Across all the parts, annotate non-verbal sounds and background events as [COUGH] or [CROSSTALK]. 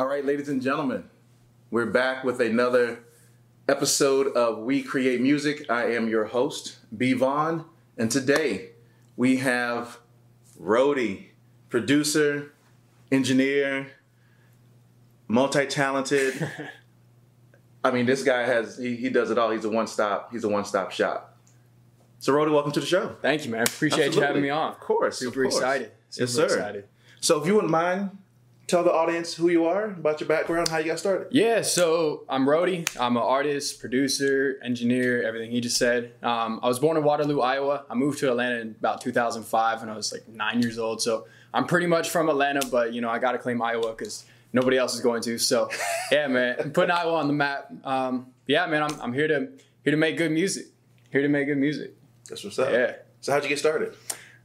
All right, ladies and gentlemen, we're back with another episode of We Create Music. I am your host, B. Vaughn, and today we have Rotey, producer, engineer, multi-talented. [LAUGHS] I mean, this guy has he, he does it all. He's a one-stop. He's a one-stop shop. So, Rotey, welcome to the show. Thank you, man. Appreciate Absolutely. you having me on. Of course, Super of course. excited. Super Yes, sir. excited. So, if you wouldn't mind, tell the audience who you are, about your background, how you got started. Yeah, so I'm Rotey. I'm an artist, producer, engineer, everything he just said. Um, I was born in Waterloo, Iowa. I moved to Atlanta in about 2005 when I was like nine years old. So I'm pretty much from Atlanta, but you know I got to claim Iowa because nobody else is going to. So [LAUGHS] yeah, man, I'm putting Iowa on the map. Um, yeah, man, I'm, I'm here to here to make good music. Here to make good music. That's what's up. Yeah. So, how'd you get started?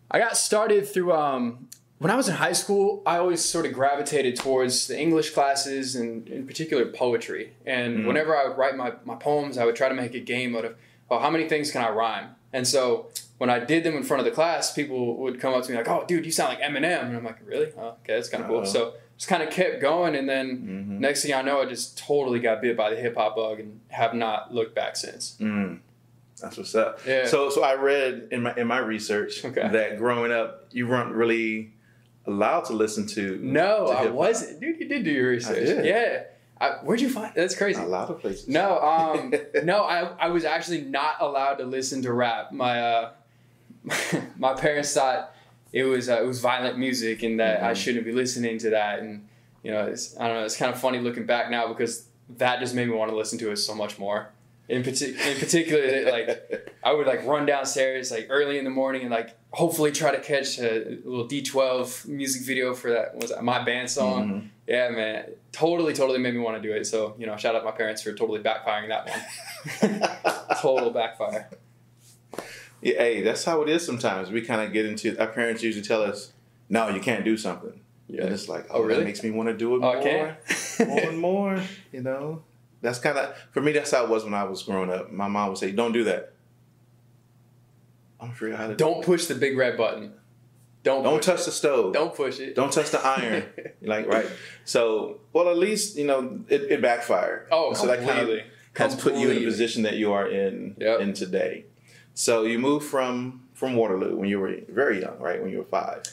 I got started through um, when I was in high school. I always sort of gravitated towards the English classes and, in particular, poetry. And Mhm. whenever I would write my, my poems, I would try to make a game out of, oh, how many things can I rhyme? And so when I did them in front of the class, people would come up to me like, "Oh, dude, you sound like Eminem," and I'm like, "Really? Oh, okay, that's kind of cool." So just kind of kept going, and then Mm-hmm. next thing I know, I just totally got bit by the hip hop bug and have not looked back since. Mm. That's what's up. Yeah. So, so I read in my in my research Okay. that growing up, you weren't really allowed to listen to. No, to I wasn't, dude. You did do your research. did. Yeah. I, where'd you find? That's crazy. A lot of places. No, um, [LAUGHS] no, I, I was actually not allowed to listen to rap. My uh, [LAUGHS] my parents thought it was uh, it was violent music and that I Mhm. shouldn't be listening to that. And you know, it's, I don't know. It's kind of funny looking back now because that just made me want to listen to it so much more. In, partic- in particular, like I would like run downstairs like early in the morning and like hopefully try to catch a little D12 music video for that was that my band song. Mhm. Yeah, man, totally, totally made me want to do it. So you know, shout out my parents for totally backfiring that one. [LAUGHS] Total backfire. Yeah, hey, that's how it is sometimes. We kind of get into our parents usually tell us, "No, you can't do something," and it's like, Oh, "Oh, really? That makes me want to do it Oh, more, more and more." You know, that's kind of for me. That's how it was when I was growing up. My mom would say, "Don't do that." I'm afraid how to. Don't push the big red button. Don't Don't touch it. the stove. Don't push it. Don't touch the iron. [LAUGHS] like right. So, well, at least you know it, it backfired. Oh, so that kind of completely. has put you in the position that you are in Yep. in today. So you moved from from Waterloo when you were very young, right? When you were five.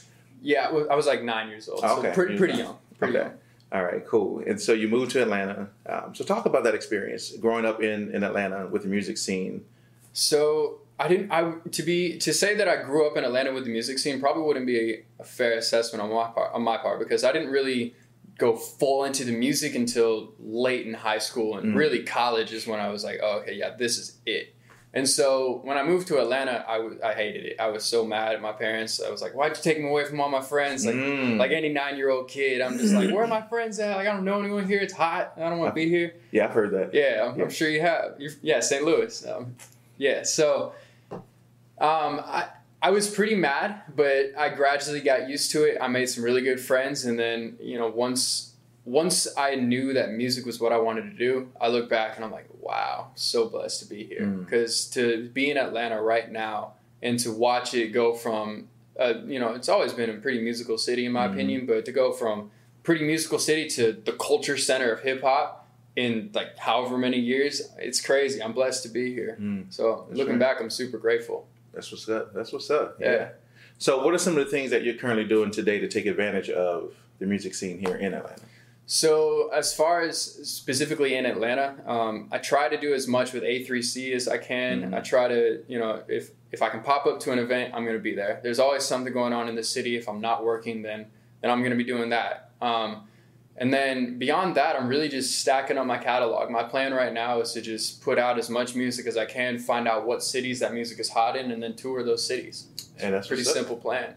Yeah, I was- like nine years old. So okay. pretty, pretty young. young. Pretty Okay. young. All right, cool. And so you moved to Atlanta. Um, so talk about that experience growing up in in Atlanta with the music scene. So I didn't. I to be to say that I grew up in Atlanta with the music scene probably wouldn't be a, a fair assessment on my part. On my part, because I didn't really go full into the music until late in high school, and Mm. really college is when I was like, oh, okay, yeah, this is it. And so when I moved to Atlanta, I I hated it. I was so mad at my parents. I was like, why'd you take me away from all my friends? Like. Mm. Like any nine year old kid, I'm just like, [LAUGHS] where are my friends at? Like, I don't know anyone here. It's hot. I don't want to be here. yeah, I've heard that. Yeah, I'm, Yeah. I'm sure you have. You're, yeah, St. Louis. Um, yeah, so um, I I was pretty mad, but I gradually got used to it. I made some really good friends, and then you know once once I knew that music was what I wanted to do, I look back and I'm like, wow, so blessed to be here. Mm. Because to be in Atlanta right now and to watch it go from uh, you know it's always been a pretty musical city in my Mhm. opinion, but to go from pretty musical city to the culture center of hip hop in like however many years. It's crazy. I'm blessed to be here. Mm. So That's looking right. back, I'm super grateful. That's what's up. That's what's up. Yeah. So, what are some of the things that you're currently doing today to take advantage of the music scene here in Atlanta? So as far as specifically in Atlanta, um, I try to do as much with A3C as I can. Mhm. I try to, you know, if if I can pop up to an event, I'm going to be there. There's always something going on in the city. If I'm not working, then then I'm going to be doing that. Um, and then beyond that, I'm really just stacking up my catalog. My plan right now is to just put out as much music as I can, find out what cities that music is hot in, and then tour those cities. And that's Pretty simple plan.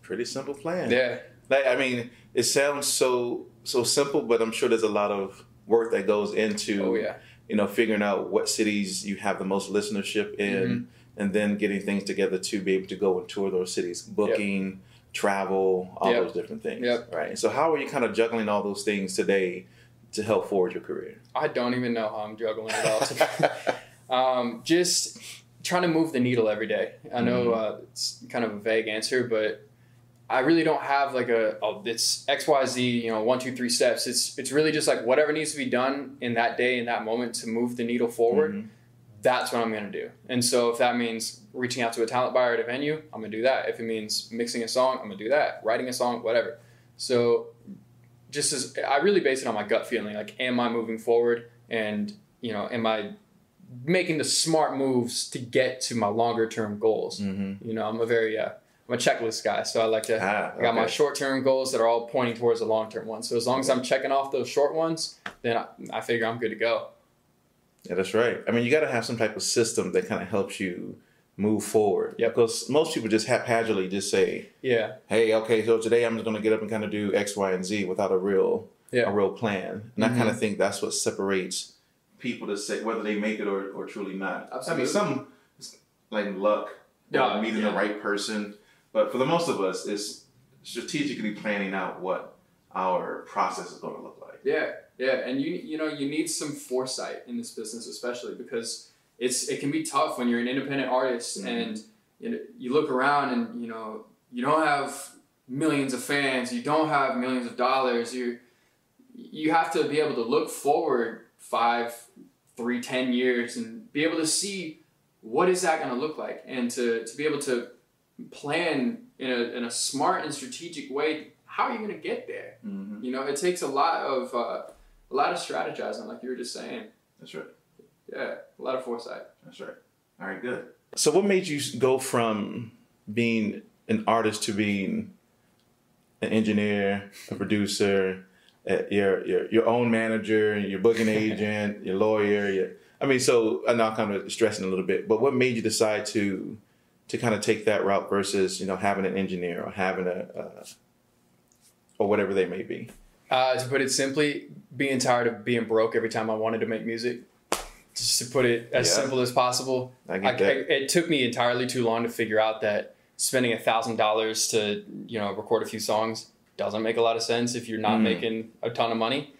Pretty simple plan. Yeah. Like, I mean, it sounds so so simple, but I'm sure there's a lot of work that goes into Oh yeah. you know figuring out what cities you have the most listenership in, Mm-hmm. and then getting things together to be able to go and tour those cities, booking, travel, all Yep. those different things. Yep. Right. So how are you kind of juggling all those things today to help forward your career? I don't even know how I'm juggling it all. [LAUGHS] um, just trying to move the needle every day. I know Mhm. uh, it's kind of a vague answer, but I really don't have like a, a it's X Y Z you know one two three steps. It's it's really just like whatever needs to be done in that day in that moment to move the needle forward. Mhm. That's what I'm gonna do. And so if that means reaching out to a talent buyer at a venue, I'm gonna do that. If it means mixing a song, I'm gonna do that. Writing a song, whatever. So just as I really base it on my gut feeling, like am I moving forward and you know am I making the smart moves to get to my longer term goals. Mhm. You know, I'm a very uh, I'm a checklist guy, so I like to. Ah, I got my short term goals that are all pointing towards the long term ones. So as long as I'm checking off those short ones, then I, I figure I'm good to go. Yeah, that's right. I mean, you got to have some type of system that kind of helps you move forward. Yeah. Because most people just haphazardly just say, Yeah, "Hey, okay, so today I'm just going to get up and kind of do X, Y, and Z without a real, Yeah. a real plan." And I Mhm. kind of think that's what separates people to say whether they make it or, or truly not. Absolutely. I mean, some like luck, Yeah, meeting yeah. the right person, but for the most of us, it's strategically planning out what our process is going to look like. yeah, yeah. And you you know you need some foresight in this business, especially because it's it can be tough when you're an independent artist Mhm. and you know, you look around and you know you don't have millions of fans, you don't have millions of dollars. You you have to be able to look forward five, three, ten years and be able to see what is that going to look like, and to, to be able to plan in a, in a smart and strategic way. How are you going to get there? Mm-hmm. You know, it takes a lot of uh, a lot of strategizing, like you were just saying. That's right. Yeah, a lot of foresight. That's right. All right, good. So, what made you go from being an artist to being an engineer, a producer, uh, your your your own manager, your booking [LAUGHS] agent, your lawyer? Your, I mean, so I'm now kind of stressing a little bit, but what made you decide to to kind of take that route versus you know having an engineer or having a uh, or whatever they may be? Uh, to put it simply, being tired of being broke every time I wanted to make music. Just to put it as Yeah. simple as possible. I I, get that. I- it took me entirely too long to figure out that spending a thousand dollars to you know record a few songs doesn't make a lot of sense if you're not Mm. making a ton of money.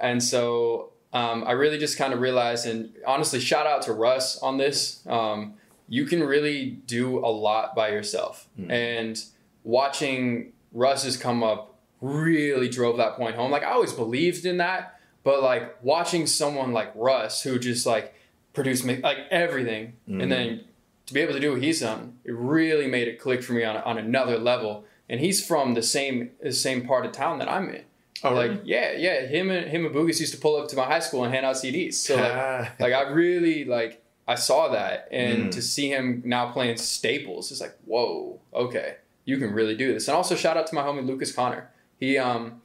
And so um, I really just kind of realized, and honestly, shout out to Russ on this. Um, you can really do a lot by yourself, Mm. and watching Russ's come up really drove that point home. Like I always believed in that, but like watching someone like Russ who just like produced ma- like everything, Mhm. and then to be able to do what he's done, it really made it click for me on on another level. And he's from the same the same part of town that I'm in. Oh, like really? yeah, yeah. Him and him and Bugus used to pull up to my high school and hand out CDs. So like, [LAUGHS] like I really like I saw that, and Mm. to see him now playing staples is like whoa, okay, you can really do this. And also shout out to my homie Lucas Connor. He um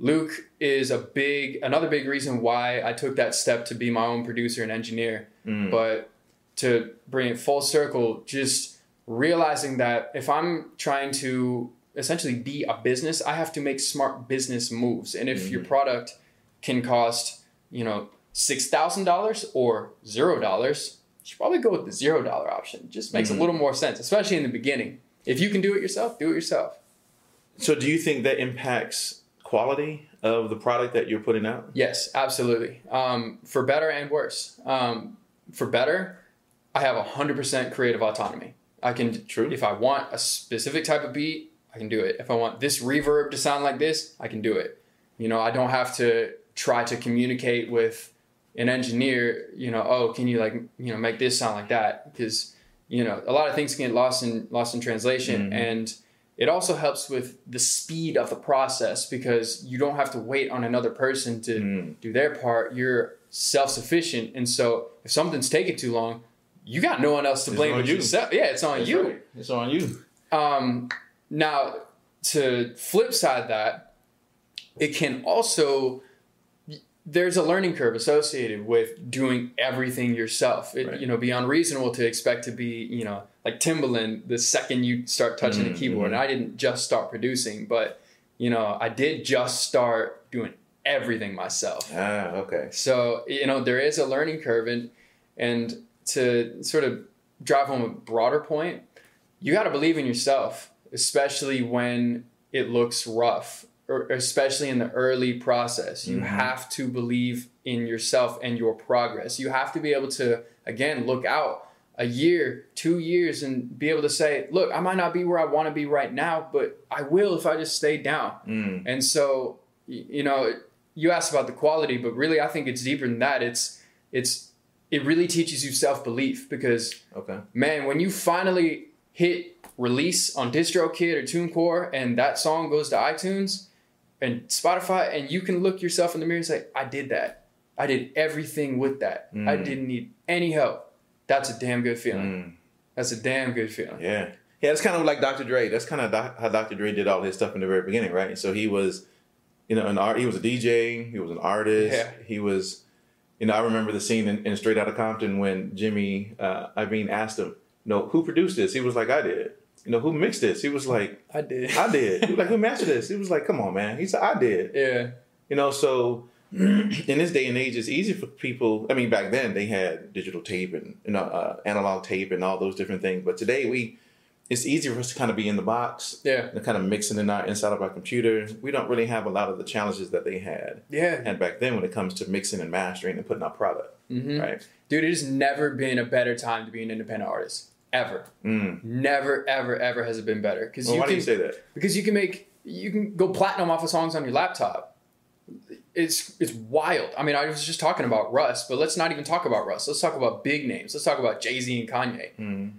Luke is a big another big reason why I took that step to be my own producer and engineer. Mm. But to bring it full circle, just realizing that if I'm trying to essentially be a business, I have to make smart business moves. And if your product can cost, you know, six thousand dollars or zero dollars, should probably go with the zero dollar option. Just makes Mhm. a little more sense, especially in the beginning. If you can do it yourself, do it yourself. So, do you think that impacts quality of the product that you're putting out? Yes, absolutely. Um, for better and worse. Um, for better, I have 100% creative autonomy. I can, True. if I want a specific type of beat, I can do it. If I want this reverb to sound like this, I can do it. You know, I don't have to try to communicate with an engineer, you know, oh, can you like, you know, make this sound like that? Because, you know, a lot of things can get lost in lost in translation Mhm. and it also helps with the speed of the process because you don't have to wait on another person to Mm. do their part. You're self sufficient, and so if something's taking too long, you got no one else to It's blame but you. yourself. Yeah, it's on That's you. right. It's on you. Um, now, to flip side that, it can also there's a learning curve associated with doing everything yourself. It Right. you know be unreasonable to expect to be you know like Timbaland the second you start touching Mm, the keyboard. And I didn't just start producing, but you know I did just start doing everything myself. Ah, okay. So you know there is a learning curve, and and to sort of drive home a broader point, you got to believe in yourself, especially when it looks rough, especially in the early process. You Mhm. have to believe in yourself and your progress. You have to be able to again look out a year, two years, and be able to say, look, I might not be where I want to be right now, but I will if I just stay down. Mm. And so, you know, you asked about the quality, but really, I think it's deeper than that. It's it's it really teaches you self belief because Okay. man, when you finally hit release on DistroKid or TuneCore and that song goes to iTunes and Spotify, and you can look yourself in the mirror and say, I did that. I did everything with that. I Mm. didn't need any help. That's a damn good feeling. Mm. That's a damn good feeling. Yeah. Yeah, it's kind of like Dr. Dre. That's kind of doc- how Dr. Dre did all his stuff in the very beginning, right? So he was, you know, an art. He was a DJ. He was an artist. Yeah. He was, you know, I remember the scene in, in Straight Outta Compton when Jimmy uh, Iovine asked him, you know, who produced this? He was like, I did. You know, who mixed this? He was like, I did. I did. [LAUGHS] He was like, who mastered this? He was like, come on, man. He said, I did. yeah. You know, so [CLEARS THROAT] in this day and age, it's easy for people. I mean, back then they had digital tape and you know uh, analog tape and all those different things. But today we, it's easier for us to kind of be in the box Yeah. and kind of mixing in our inside of our computer. We don't really have a lot of the challenges that they had Yeah. and back then when it comes to mixing and mastering and putting out product. Mhm. Right? Dude, it has never been a better time to be an independent artist. Ever. Mm. Never, ever, ever has it been better. Because Well, you why can do you say that? because you can make you can go platinum off of songs on your laptop. It's it's wild. I mean, I was just talking about Russ, but let's not even talk about Russ. Let's talk about big names. Let's talk about Jay Z and Kanye. Mm.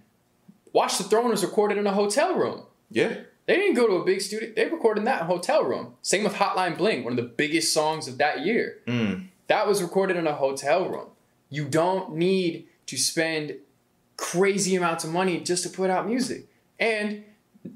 Watch the Throne was recorded in a hotel room. Yeah. They didn't go to a big studio. They recorded in that hotel room. Same with Hotline Bling, one of the biggest songs of that year. Mm. That was recorded in a hotel room. You don't need to spend crazy amounts of money just to put out music. And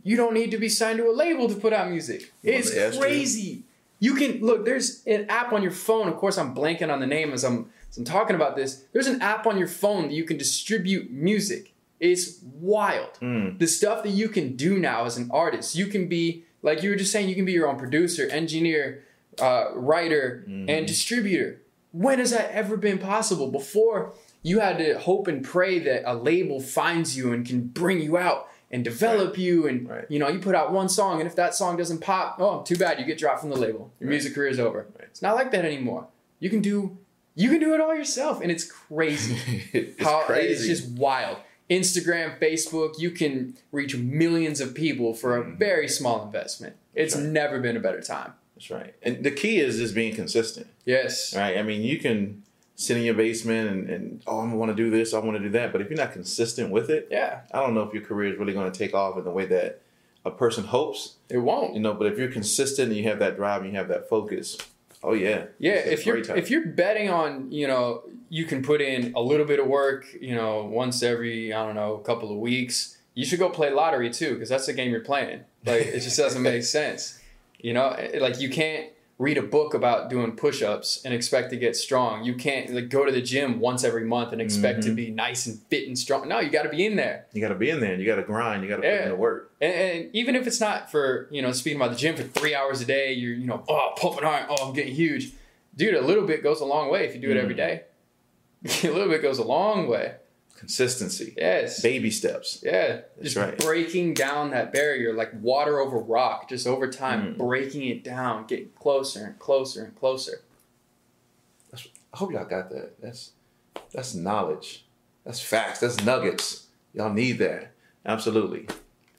you don't need to be signed to a label to put out music. It's crazy. You can look, there's an app on your phone. Of course, I'm blanking on the name as I'm, as I'm talking about this. There's an app on your phone that you can distribute music. It's wild Mm. the stuff that you can do now as an artist. You can be like you were just saying. You can be your own producer, engineer, uh, writer, and distributor. When has that ever been possible? Before you had to hope and pray that a label finds you and can bring you out and develop you, and Right. you know you put out one song, and if that song doesn't pop, oh, too bad, you get dropped from the label. Your Right. music career is over. Right. It's not like that anymore. You can do you can do it all yourself, and it's crazy [LAUGHS] it's how crazy. it's just wild. Instagram, Facebook, you can reach millions of people for a mm-hmm. very small investment. It's right. never been a better time. That's right. And the key is just being consistent. Yes. Right. I mean, you can sit in your basement and, and oh, I want to do this, I want to do that. But if you're not consistent with it, Yeah. I don't know if your career is really going to take off in the way that a person hopes. It won't. You know, but if you're consistent and you have that drive and you have that focus, oh yeah, Yeah, if you're time. if you're betting on, you know, you can put in a little bit of work, you know, once every, I don't know, a couple of weeks, you should go play lottery too, because that's the game you're playing. Like it just doesn't make [LAUGHS] sense. You know, like you can't read a book about doing push-ups and expect to get strong. You can't like go to the gym once every month and expect to Mhm. be nice and fit and strong. No, you got to be in there. you got to be in there. and You got to grind. You got to put in the work. And, and even if it's not for, you know, speaking about the gym for three hours a day, you're, you know, oh, pumping hard, oh, I'm getting huge. Dude, a little bit goes a long way if you do it every Mhm. day. [LAUGHS] a little bit goes a long way. Consistency, Yes. baby steps. Yeah. That's Just right. breaking down that barrier like water over rock, just over time, Mm. breaking it down, getting closer and closer and closer. I hope y'all got that. That's that's knowledge. That's facts. That's nuggets. Y'all need that. Absolutely.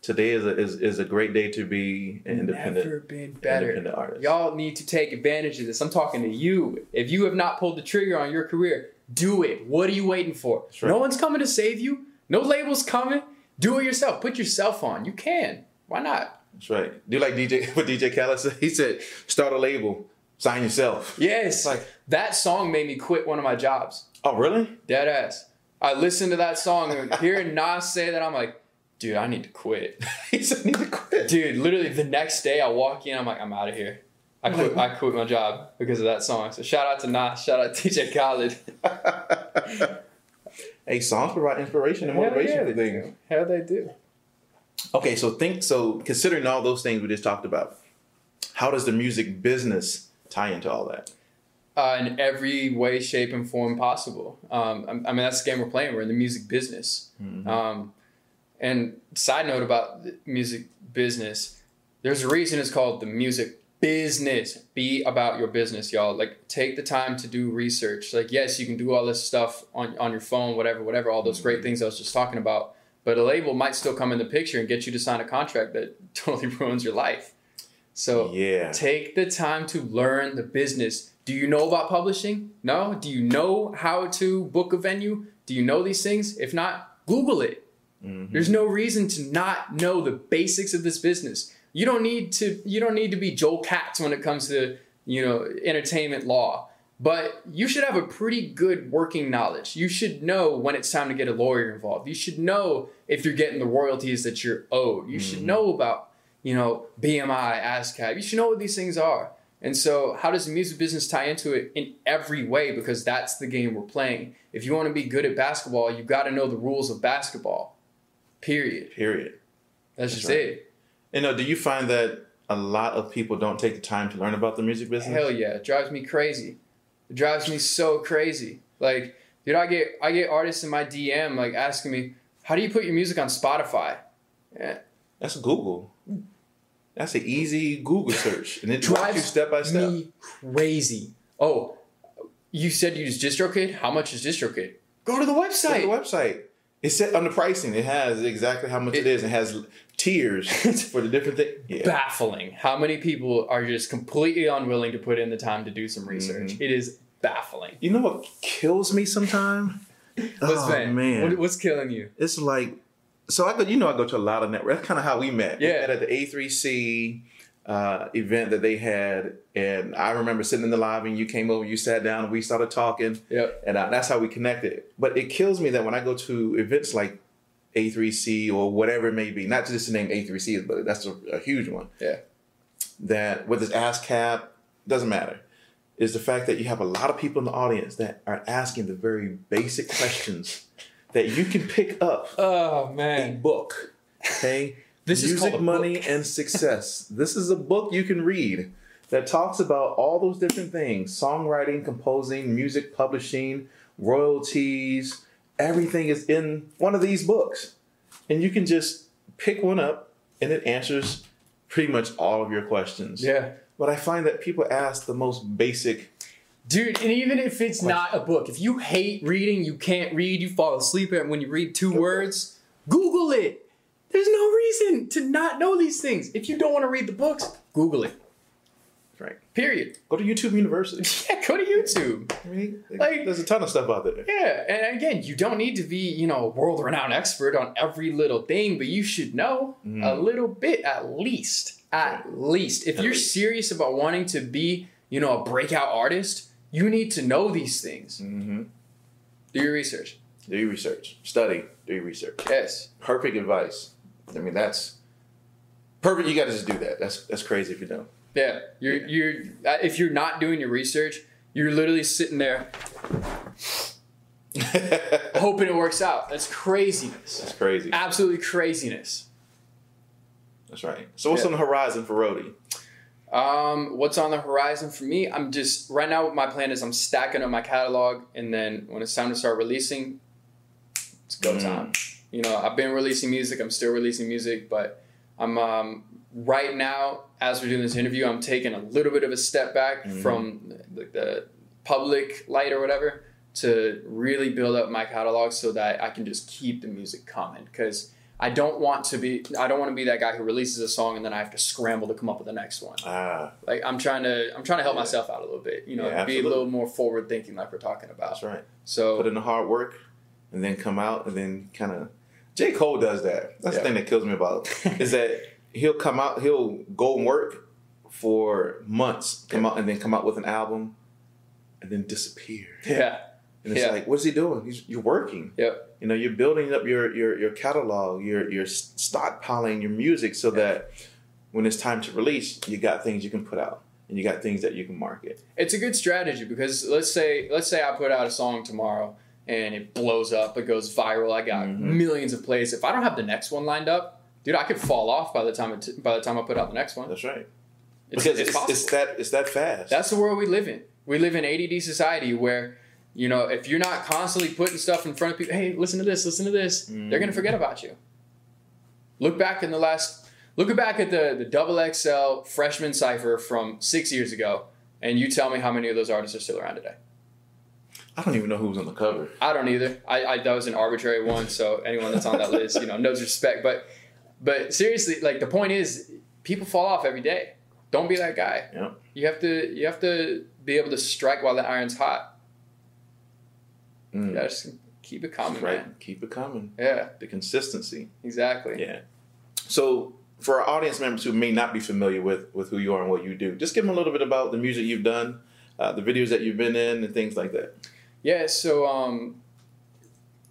Today is a, is, is a great day to be an independent Never been better. independent artist. Y'all need to take advantage of this. I'm talking to you. If you have not pulled the trigger on your career, do it. What are you waiting for? right. No one's coming to save you. No label's coming. Do it yourself. Put yourself on. You can. Why not? That's right. Do like DJ [LAUGHS] what DJ Khaled said? He said, start a label, sign yourself. Yes. Like- that song made me quit one of my jobs. Oh, really? Dead ass. I listened to that song and hearing [LAUGHS] Nas say that, I'm like, dude, I need to quit. [LAUGHS] he said, need to quit. Dude, literally the next day I walk in, I'm like, I'm out of here. I quit. I quit my job because of that song. So shout out to Nas. Shout out to [LAUGHS] DJ Khaled. [LAUGHS] hey, songs provide inspiration and motivation Hell for yeah, they things. do. Hell they do. Okay, so think so considering all those things we just talked about, how does the music business tie into all that? Uh, in every way, shape, and form possible. Um, I, I mean, that's the game we're playing. We're in the music business. Um, and side note about the music business, there's a reason it's called the music business. Be about your business, y'all. Like take the time to do research. Like yes, you can do all this stuff on on your phone, whatever, whatever, all those great mm-hmm. things I was just talking about. But a label might still come in the picture and get you to sign a contract that [LAUGHS] totally ruins your life. So Yeah. take the time to learn the business. Do you know about publishing? No? Do you know how to book a venue? Do you know these things? If not, Google it. Mm-hmm. There's no reason to not know the basics of this business. You don't need to you don't need to be Joel Katz when it comes to, you know, entertainment law. But you should have a pretty good working knowledge. You should know when it's time to get a lawyer involved. You should know if you're getting the royalties that you're owed. You should mm. know about, you know, BMI, ASCAP. You should know what these things are. And so, how does the music business tie into it in every way? Because that's the game we're playing. If you want to be good at basketball, you've got to know the rules of basketball. Period. Period. That's, That's just right. it. You uh, know, do you find that a lot of people don't take the time to learn about the music business? Hell yeah, it drives me crazy. It drives me so crazy. Like, dude, I get I get artists in my DM like asking me, "How do you put your music on Spotify?" Yeah. That's Google. That's an easy Google search, and it drives you step by step. me crazy. Oh, you said you use DistroKid. How much is DistroKid? Go to the Go to website. the website. It said on the pricing. It has exactly how much it It- is. It has tiers [LAUGHS] for the different things. Yeah. Baffling. How many people are just completely unwilling to put in the time to do some research? Mm-hmm. It is baffling. You know what kills me sometimes? [LAUGHS] What's oh that? man, What, what's killing you? it's like so I go. You know, I go to a lot of networks. That's kind of how we met. We Yeah. met at the A3C uh, event that they had, and I remember sitting in the lobby, and you came over, you sat down, and we started talking. Yep. and uh, that's how we connected. But it kills me that when I go to events like A3C or whatever it may be, not just the name A3C, but that's a, a huge one. Yeah. That whether it's ASCAP, doesn't matter. Is the fact that you have a lot of people in the audience that are asking the very basic questions that you can pick up Oh a man. book. Okay, This is music, called money, and success. [LAUGHS] this is a book you can read that talks about all those different things: songwriting, composing, music publishing, royalties. Everything is in one of these books, and you can just pick one up, and it answers pretty much all of your questions. Yeah. But I find that people ask the most basic. Dude, and even if it's not a book, if you hate reading, you can't read, you fall asleep at when you read two words, Google it. There's no reason to not know these things. If you don't want to read the books, Google it. Right. Period. Go to YouTube University. [LAUGHS] Yeah, go to YouTube. I mean, Like- there's a ton of stuff out there. Yeah, and again, you don't need to be, you know, a world-renowned expert on every little thing, but you should know a little bit at least. At least. If At you're least. serious about wanting to be, you know, a breakout artist, you need to know these things. Mm-hmm. Do your research. Do your research. Study. Do your research. Yes. Perfect advice. I mean, that's perfect. You got to just do that. That's that's crazy if you don't. Yeah. You're Yeah. you're if you're not doing your research, you're literally sitting there [LAUGHS] hoping it works out. That's craziness. that's crazy. Absolutely craziness. That's right. So what's Yeah. on the horizon for Rotey? Um, what's on the horizon for me? I'm just right now. My plan is I'm stacking up my catalog, and then when it's time to start releasing, it's go Mm. time. You know, I've been releasing music. I'm still releasing music, but I'm um, right now as we're doing this interview, I'm taking a little bit of a step back Mhm. from the, the public light or whatever to really build up my catalog so that I can just keep the music coming because. I don't want to be. I don't want to be that guy who releases a song and then I have to scramble to come up with the next one Ah, like I'm trying to I'm trying to help Yeah. myself out a little bit, you know, Yeah, be a little more forward thinking like we're talking about. that's right. Put So in the hard work, and then come out, and then kind of. J Cole does that. That's Yeah. the thing that kills me about him, is that [LAUGHS] he'll come out, he'll go and work for months, come out, and then come out with an album, and then disappear. yeah, And it's Yeah. like, what's he doing? He's you're working. Yep. You know, you're building up your your your catalog. You're you're stockpiling your music so that when it's time to release, you got things you can put out and you got things that you can market. it's a good strategy because let's say let's say I put out a song tomorrow and it blows up, it goes viral, I got Mhm. millions of plays. If I don't have the next one lined up, dude, I could fall off by the time it by the time I put out the next one. That's right. It's, because it's it's, it's that it's that fast. That's the world we live in. We live in ADD society where, you know, if you're not constantly putting stuff in front of people, hey, listen to this, listen to this, they're gonna forget about you. Look back in the last Look back at the the double XL freshman cipher from six years ago, and you tell me how many of those artists are still around today. I don't even know who was on the cover. I don't either. I, I that was an arbitrary one, so anyone that's on that list, you know, knows respect. But but seriously, like the point is, people fall off every day. Don't be that guy. Yeah. You have to you have to be able to strike while the iron's hot. Mm. Yeah, just keep it coming, right. man. Keep it coming. Yeah, The consistency. exactly. Yeah. So for our audience members who may not be familiar with with who you are and what you do, just give them a little bit about the music you've done, uh, the videos that you've been in, and things like that. Yeah, so um,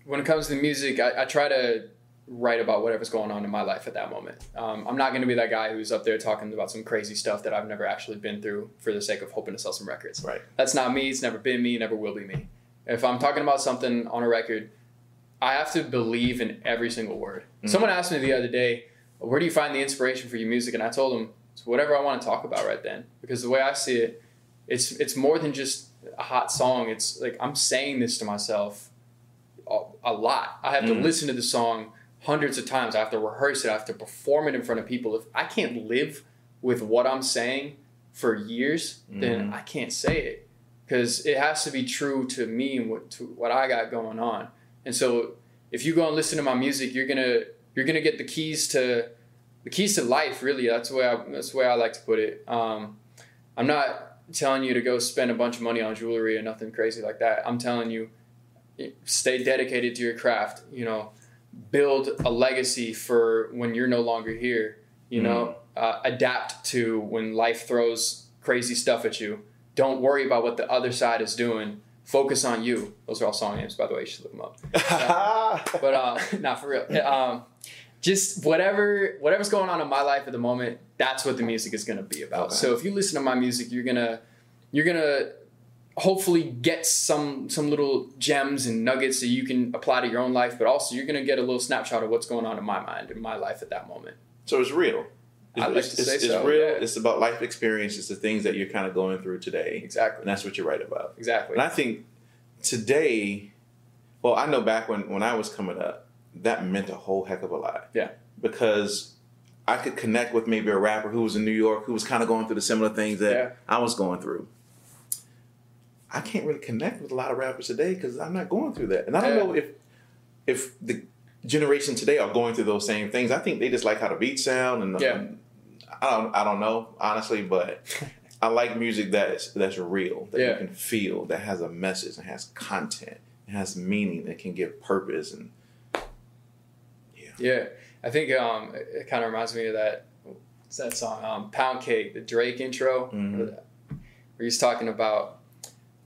when it comes to music, I, I try to write about whatever's going on in my life at that moment. Um, I'm not going to be that guy who's up there talking about some crazy stuff that I've never actually been through for the sake of hoping to sell some records. Right. That's not me. It's never been me. Never will be me. If I'm talking about something on a record, I have to believe in every single word. Mhm. Someone asked me the other day, "Where do you find the inspiration for your music?" And I told them, "It's whatever I want to talk about right then." Because the way I see it, it's it's more than just a hot song. It's like I'm saying this to myself a, a lot. I have to Mhm. listen to the song hundreds of times. I have to rehearse it. I have to perform it in front of people. If I can't live with what I'm saying for years, then Mhm. I can't say it because it has to be true to me and what to what I got going on. And so, if you go and listen to my music, you're gonna you're gonna get the keys to the keys to life. Really, that's the way I, that's the way I like to put it. Um, I'm not telling you to go spend a bunch of money on jewelry or nothing crazy like that. I'm telling you, stay dedicated to your craft. You know, build a legacy for when you're no longer here. You know, uh, adapt to when life throws crazy stuff at you. Don't worry about what the other side is doing. Focus on you. Those are all song names, by the way. You should look them up. [LAUGHS] But uh, not for real. Um, just whatever whatever's going on in my life at the moment, that's what the music is going to be about. Okay. So if you listen to my music, you're gonna you're gonna hopefully get some some little gems and nuggets that you can apply to your own life, but also you're gonna get a little snapshot of what's going on in my mind in my life at that moment. so it's real. It's, I'd like it's, to say it's, so, it's real. yeah. It's about life experiences, the things that you're kind of going through today, Exactly. and that's what you write about. Exactly. And I think today, well, I know back when when I was coming up, that meant a whole heck of a lot. Yeah. Because I could connect with maybe a rapper who was in New York who was kind of going through the similar things that Yeah. I was going through. I can't really connect with a lot of rappers today because I'm not going through that, and I don't Yeah. know if if the generation today are going through those same things. I think they just like how the beats sound, and Yeah. I don't I don't know honestly, but [LAUGHS] I like music that's that's real, that Yeah. you can feel, that has a message, and has content, it has meaning, that can give purpose, and Yeah, I think um, it, kind of reminds me of that. That song? Um, Pound Cake, the Drake intro, Mhm. where he's talking about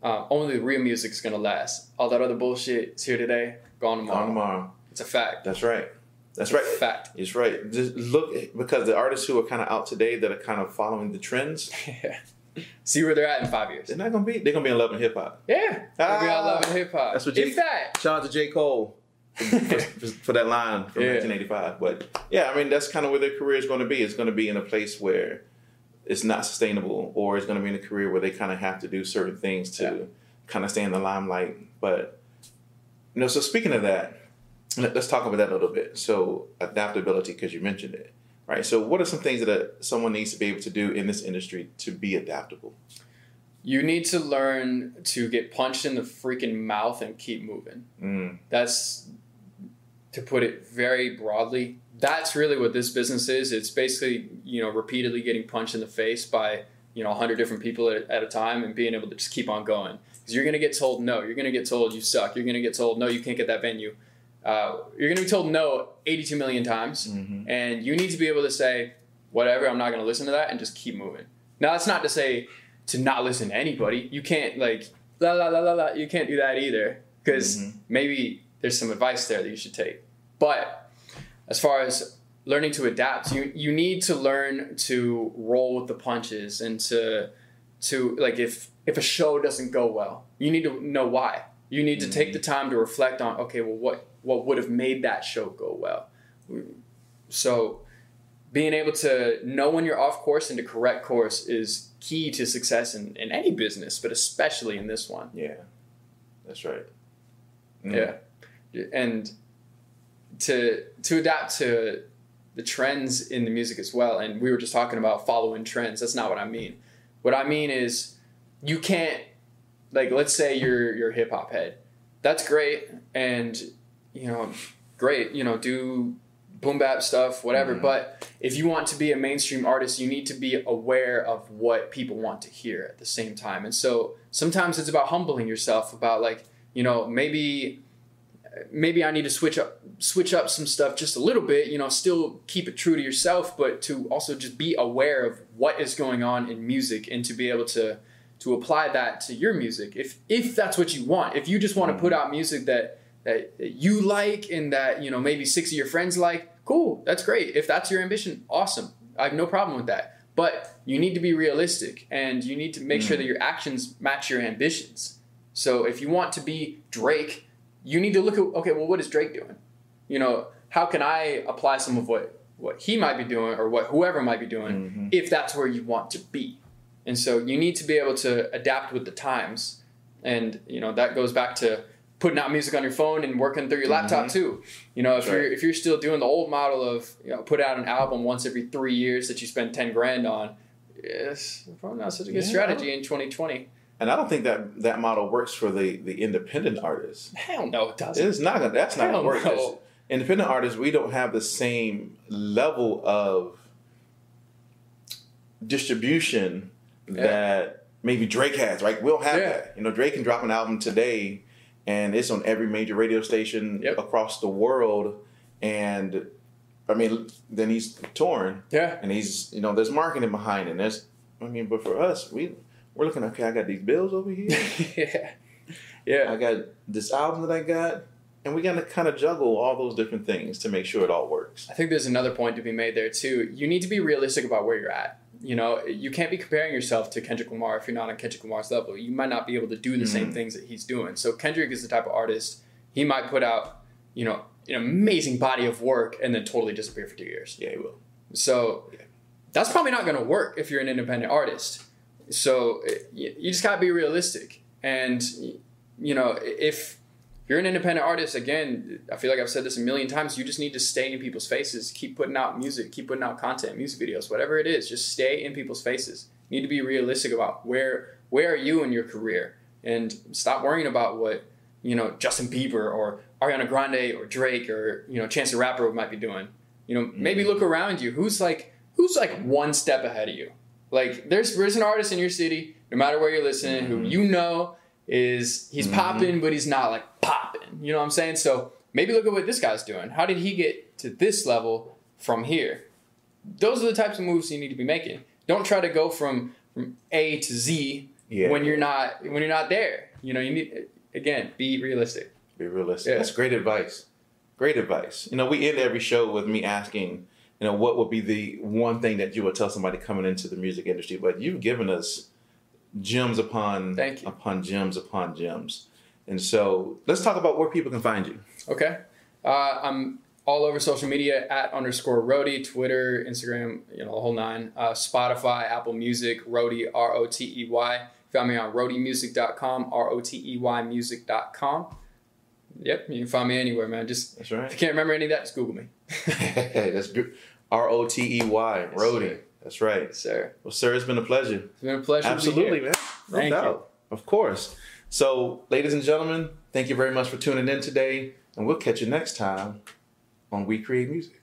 uh, only the real music is gonna last. All that other bullshit is here today, gone tomorrow. on tomorrow. It's a fact. That's right. That's It's a right. Fact. It's right. Just look because the artists who are kind of out today that are kind of following the trends, [LAUGHS] See where they're at in five years. they're not gonna be. They're gonna be in love and hip hop. Yeah, Ah, maybe I love hip hop. that's what If Jake- that. Shout out to J Cole for, for, that line from Yeah. 1985. But yeah, I mean that's kind of where their career is going to be. It's going to be in a place where it's not sustainable, or it's going to be in a career where they kind of have to do certain things to Yeah. kind of stay in the limelight. But you know, so speaking of that, let, us talk about that a little bit. So adaptability, because you mentioned it, right? So what are some things that uh someone needs to be able to do in this industry to be adaptable? You need to learn to get punched in the freaking mouth and keep moving. Mm, that's to put it very broadly that's really what this business is. It's basically you know repeatedly getting punched in the face by you know 100 different people at, at a time and being able to just keep on going. Because you're going to get told no. You're going to get told you suck. You're going to get told no you can't get that venue. Uh, you're going to be told no 82 million times. Mhm. and you need to be able to say whatever i'm not going to listen to that and just keep moving. Now that's not to say to not listen to anybody. You can't like la la la la la you can't do that either. Because Mhm. maybe there's some advice there that you should take. But as far as learning to adapt you you need to learn to roll with the punches and to to like if if a show doesn't go well you need to know why. You need to take the time to reflect on okay well what what would have made that show go well? So being able to know when you're off course and to correct course is key to success in, in any business but especially in this one. Yeah, that's right. Mm. yeah and to to adapt to the trends in the music as well. And we were just talking about following trends. That's not what I mean. What I mean is you can't like let's say you're you're a hip hop head. That's great and you know great you know do boom bap stuff whatever. Mhm. But if you want to be a mainstream artist, you need to be aware of what people want to hear at the same time. And so sometimes it's about humbling yourself about like you know maybe maybe I need to switch up switch up some stuff just a little bit, you know, still keep it true to yourself, but to also just be aware of what is going on in music and to be able to to apply that to your music. If if that's what you want. If you just want to put mm-hmm. out music that that you like and that, you know, maybe six of your friends like, cool, that's great. If that's your ambition, awesome. I have no problem with that. But you need to be realistic and you need to make sure mm. that your actions match your ambitions. So if you want to be Drake, you need to look at okay, well, what is Drake doing? You know, how can I apply some of what what he might be doing or what whoever might be doing Mhm. if that's where you want to be? And so you need to be able to adapt with the times, and you know that goes back to putting out music on your phone and working through your laptop too. You know, if That's you're if you're still doing the old model of you know put out an album once every three years that you spend ten grand on, it's probably not such a good Yeah. strategy in 2020. And I don't think that that model works for the the independent artists. Hell no, it doesn't. It's not gonna. That's not Hell gonna work. no. Independent artists, we don't have the same level of distribution Yeah. that maybe Drake has. Right? We don't have Yeah. that. You know, Drake can drop an album today, and it's on every major radio station Yep. across the world. And I mean, then he's touring, Yeah, and he's you know, there's marketing behind it. And there's, I mean, but for us, we we're looking. Okay, I got these bills over here. [LAUGHS] yeah, yeah. I got this album that I got, and we got to kind of juggle all those different things to make sure it all works. I think there's another point to be made there too. You need to be realistic about where you're at. You know, you can't be comparing yourself to Kendrick Lamar if you're not on Kendrick Lamar's level. You might not be able to do the same Mhm. things that he's doing. So Kendrick is the type of artist he might put out, you know, an amazing body of work and then totally disappear for two years. Yeah, he will. So Yeah. that's probably not going to work if you're an independent artist. So eh, you just got to be realistic. And, you know, if you're an independent artist, again, I feel like I've said this a million times, you just need to stay in people's faces. Keep putting out music, keep putting out content, music videos, whatever it is. Just stay in people's faces. You need to be realistic about where where are you in your career and stop worrying about what, you know, Justin Bieber or Ariana Grande or Drake or, you know, Chance the Rapper might be doing. You know, maybe look around you. Who's like who's like one step ahead of you? Like there's there's an artist in your city, no matter where you're listening, who Mhm. you know is he's Mhm. popping, but he's not like popping. You know what I'm saying? So maybe look at what this guy's doing. How did he get to this level from here? Those are the types of moves you need to be making. Don't try to go from from A to Z Yeah. when you're not when you're not there. You know, you need again be realistic. Be realistic. Yeah. That's great advice. Great advice. You know, we end every show with me asking, you know, what would be the one thing that you would tell somebody coming into the music industry? But you've given us gems upon Thank you. upon gems upon gems. And so let's talk about where people can find you. Okay. Uh, I'm all over social media at underscore Rotey, Twitter, Instagram, you know, the whole nine. Uh, Spotify, Apple Music, Rotey, R O T E Y. Find me on roteymusic.com, R O T E Y music.com. Yep, you can find me anywhere, man. Just That's if you can't remember any of that, just Google me. [LAUGHS] That's good. R O T E Y, Yes, Rotey. sir. That's right. Yes, sir. Well, sir, it's been a pleasure. It's been a pleasure. Absolutely, man. No Thank you. Of course. So, ladies and gentlemen, thank you very much for tuning in today, and we'll catch you next time on We Create Music.